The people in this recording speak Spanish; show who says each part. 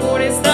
Speaker 1: por estar.